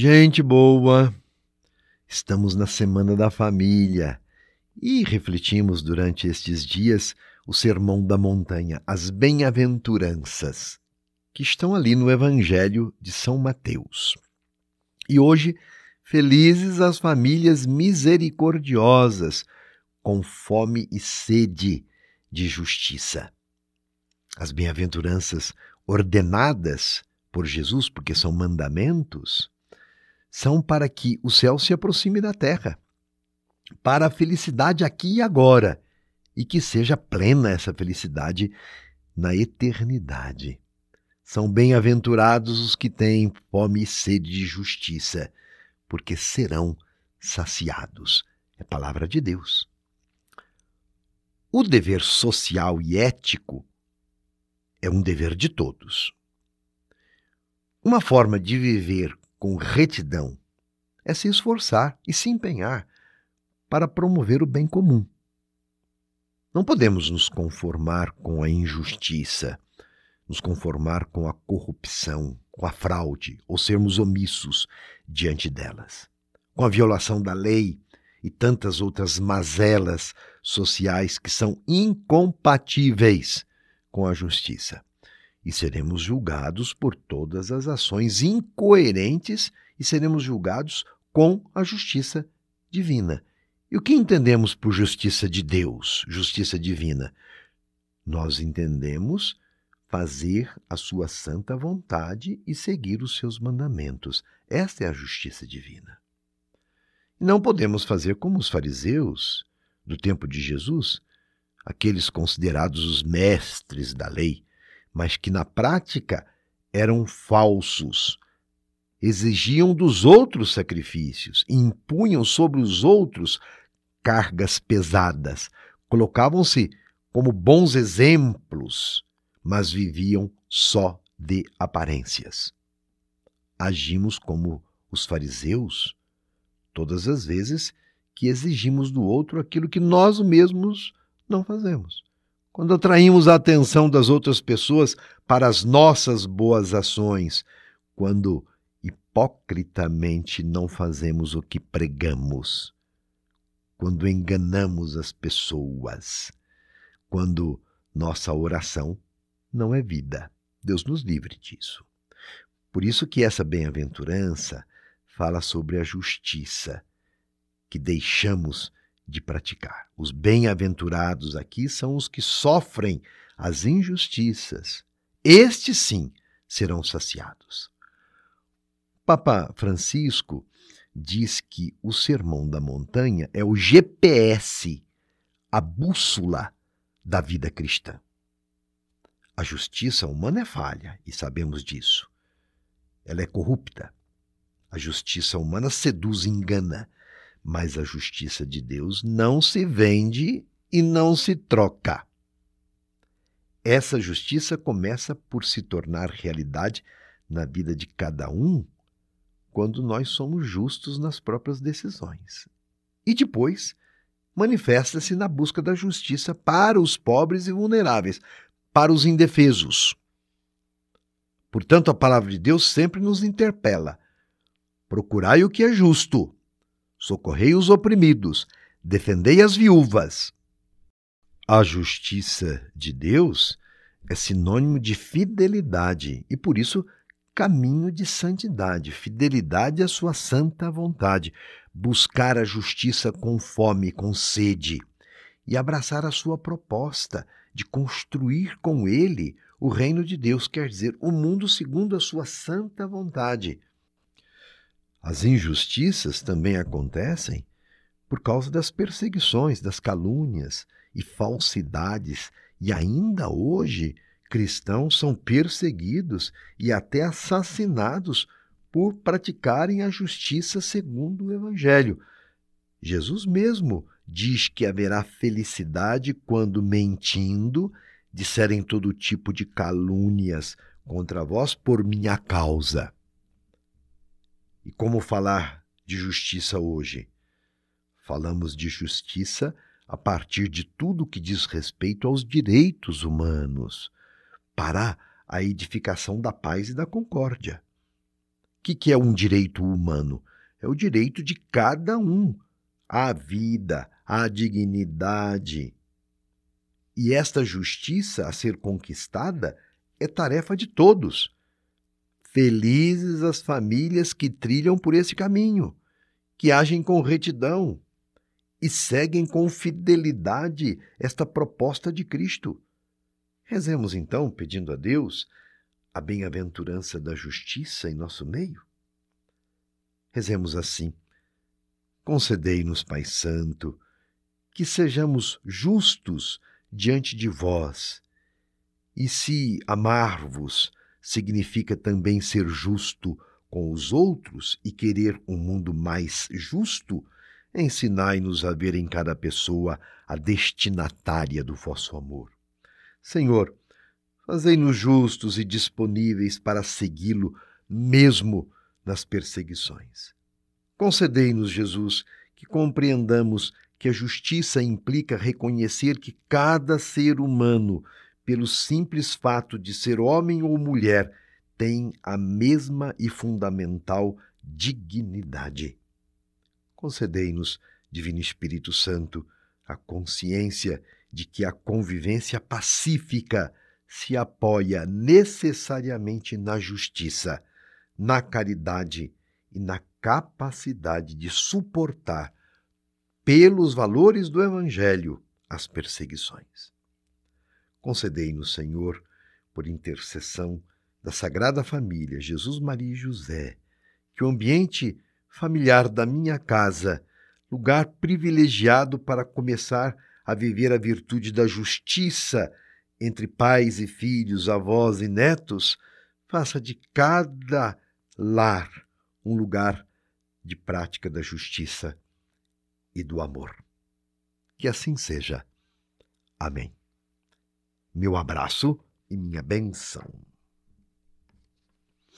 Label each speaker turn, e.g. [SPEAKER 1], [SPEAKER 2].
[SPEAKER 1] Gente boa, estamos na Semana da Família e refletimos durante estes dias o Sermão da Montanha, as bem-aventuranças, que estão ali no Evangelho de São Mateus. E hoje, felizes as famílias misericordiosas, com fome e sede de justiça. As bem-aventuranças ordenadas por Jesus, porque são mandamentos, são para que o céu se aproxime da terra, para a felicidade aqui e agora, e que seja plena essa felicidade na eternidade. São bem-aventurados os que têm fome e sede de justiça, porque serão saciados. É palavra de Deus. O dever social e ético é um dever de todos. Uma forma de viver com retidão é se esforçar e se empenhar para promover o bem comum. Não podemos nos conformar com a injustiça, nos conformar com a corrupção, com a fraude ou sermos omissos diante delas. Com a violação da lei e tantas outras mazelas sociais que são incompatíveis com a justiça e seremos julgados por todas as ações incoerentes e seremos julgados com a justiça divina. E o que entendemos por justiça de Deus, justiça divina? Nós entendemos fazer a sua santa vontade e seguir os seus mandamentos. Esta é a justiça divina. Não podemos fazer como os fariseus do tempo de Jesus, aqueles considerados os mestres da lei, mas que na prática eram falsos. Exigiam dos outros sacrifícios, impunham sobre os outros cargas pesadas, colocavam-se como bons exemplos, mas viviam só de aparências. Agimos como os fariseus todas as vezes que exigimos do outro aquilo que nós mesmos não fazemos quando atraímos a atenção das outras pessoas para as nossas boas ações, quando hipocritamente não fazemos o que pregamos, quando enganamos as pessoas, quando nossa oração não é vida. Deus nos livre disso. Por isso que essa bem-aventurança fala sobre a justiça que deixamos de praticar. Os bem-aventurados aqui são os que sofrem as injustiças. Estes sim serão saciados. Papa Francisco diz que o Sermão da Montanha é o GPS, a bússola da vida cristã. A justiça humana é falha, e sabemos disso. Ela é corrupta. A justiça humana seduz e engana mas a justiça de Deus não se vende e não se troca. Essa justiça começa por se tornar realidade na vida de cada um quando nós somos justos nas próprias decisões. E depois manifesta-se na busca da justiça para os pobres e vulneráveis, para os indefesos. Portanto, a palavra de Deus sempre nos interpela. Procurai o que é justo socorrei os oprimidos, defendei as viúvas. A justiça de Deus é sinônimo de fidelidade e, por isso, caminho de santidade, fidelidade à sua santa vontade, buscar a justiça com fome, com sede e abraçar a sua proposta de construir com ele o reino de Deus, quer dizer, o mundo segundo a sua santa vontade. As injustiças também acontecem por causa das perseguições, das calúnias e falsidades, e ainda hoje cristãos são perseguidos e até assassinados por praticarem a justiça segundo o Evangelho. Jesus mesmo diz que haverá felicidade quando, mentindo, disserem todo tipo de calúnias contra vós por minha causa. E como falar de justiça hoje? Falamos de justiça a partir de tudo que diz respeito aos direitos humanos, para a edificação da paz e da concórdia. que, que é um direito humano? É o direito de cada um à vida, à dignidade. E esta justiça a ser conquistada é tarefa de todos. Felizes as famílias que trilham por esse caminho, que agem com retidão e seguem com fidelidade esta proposta de Cristo. Rezemos então, pedindo a Deus a bem-aventurança da justiça em nosso meio. Rezemos assim: Concedei-nos, Pai Santo, que sejamos justos diante de vós. E se amar-vos significa também ser justo com os outros e querer um mundo mais justo, ensinai-nos a ver em cada pessoa a destinatária do vosso amor. Senhor, fazei-nos justos e disponíveis para segui-lo, mesmo nas perseguições. Concedei-nos, Jesus, que compreendamos que a justiça implica reconhecer que cada ser humano, pelo simples fato de ser homem ou mulher, tem a mesma e fundamental dignidade. Concedei-nos, Divino Espírito Santo, a consciência de que a convivência pacífica se apoia necessariamente na justiça, na caridade e na capacidade de suportar, pelos valores do Evangelho, as perseguições. Concedei-nos, Senhor, por intercessão da Sagrada Família, Jesus, Maria e José, que o ambiente familiar da minha casa, lugar privilegiado para começar a viver a virtude da justiça entre pais e filhos, avós e netos, faça de cada lar um lugar de prática da justiça e do amor. Que assim seja. Amém. Meu abraço e minha benção.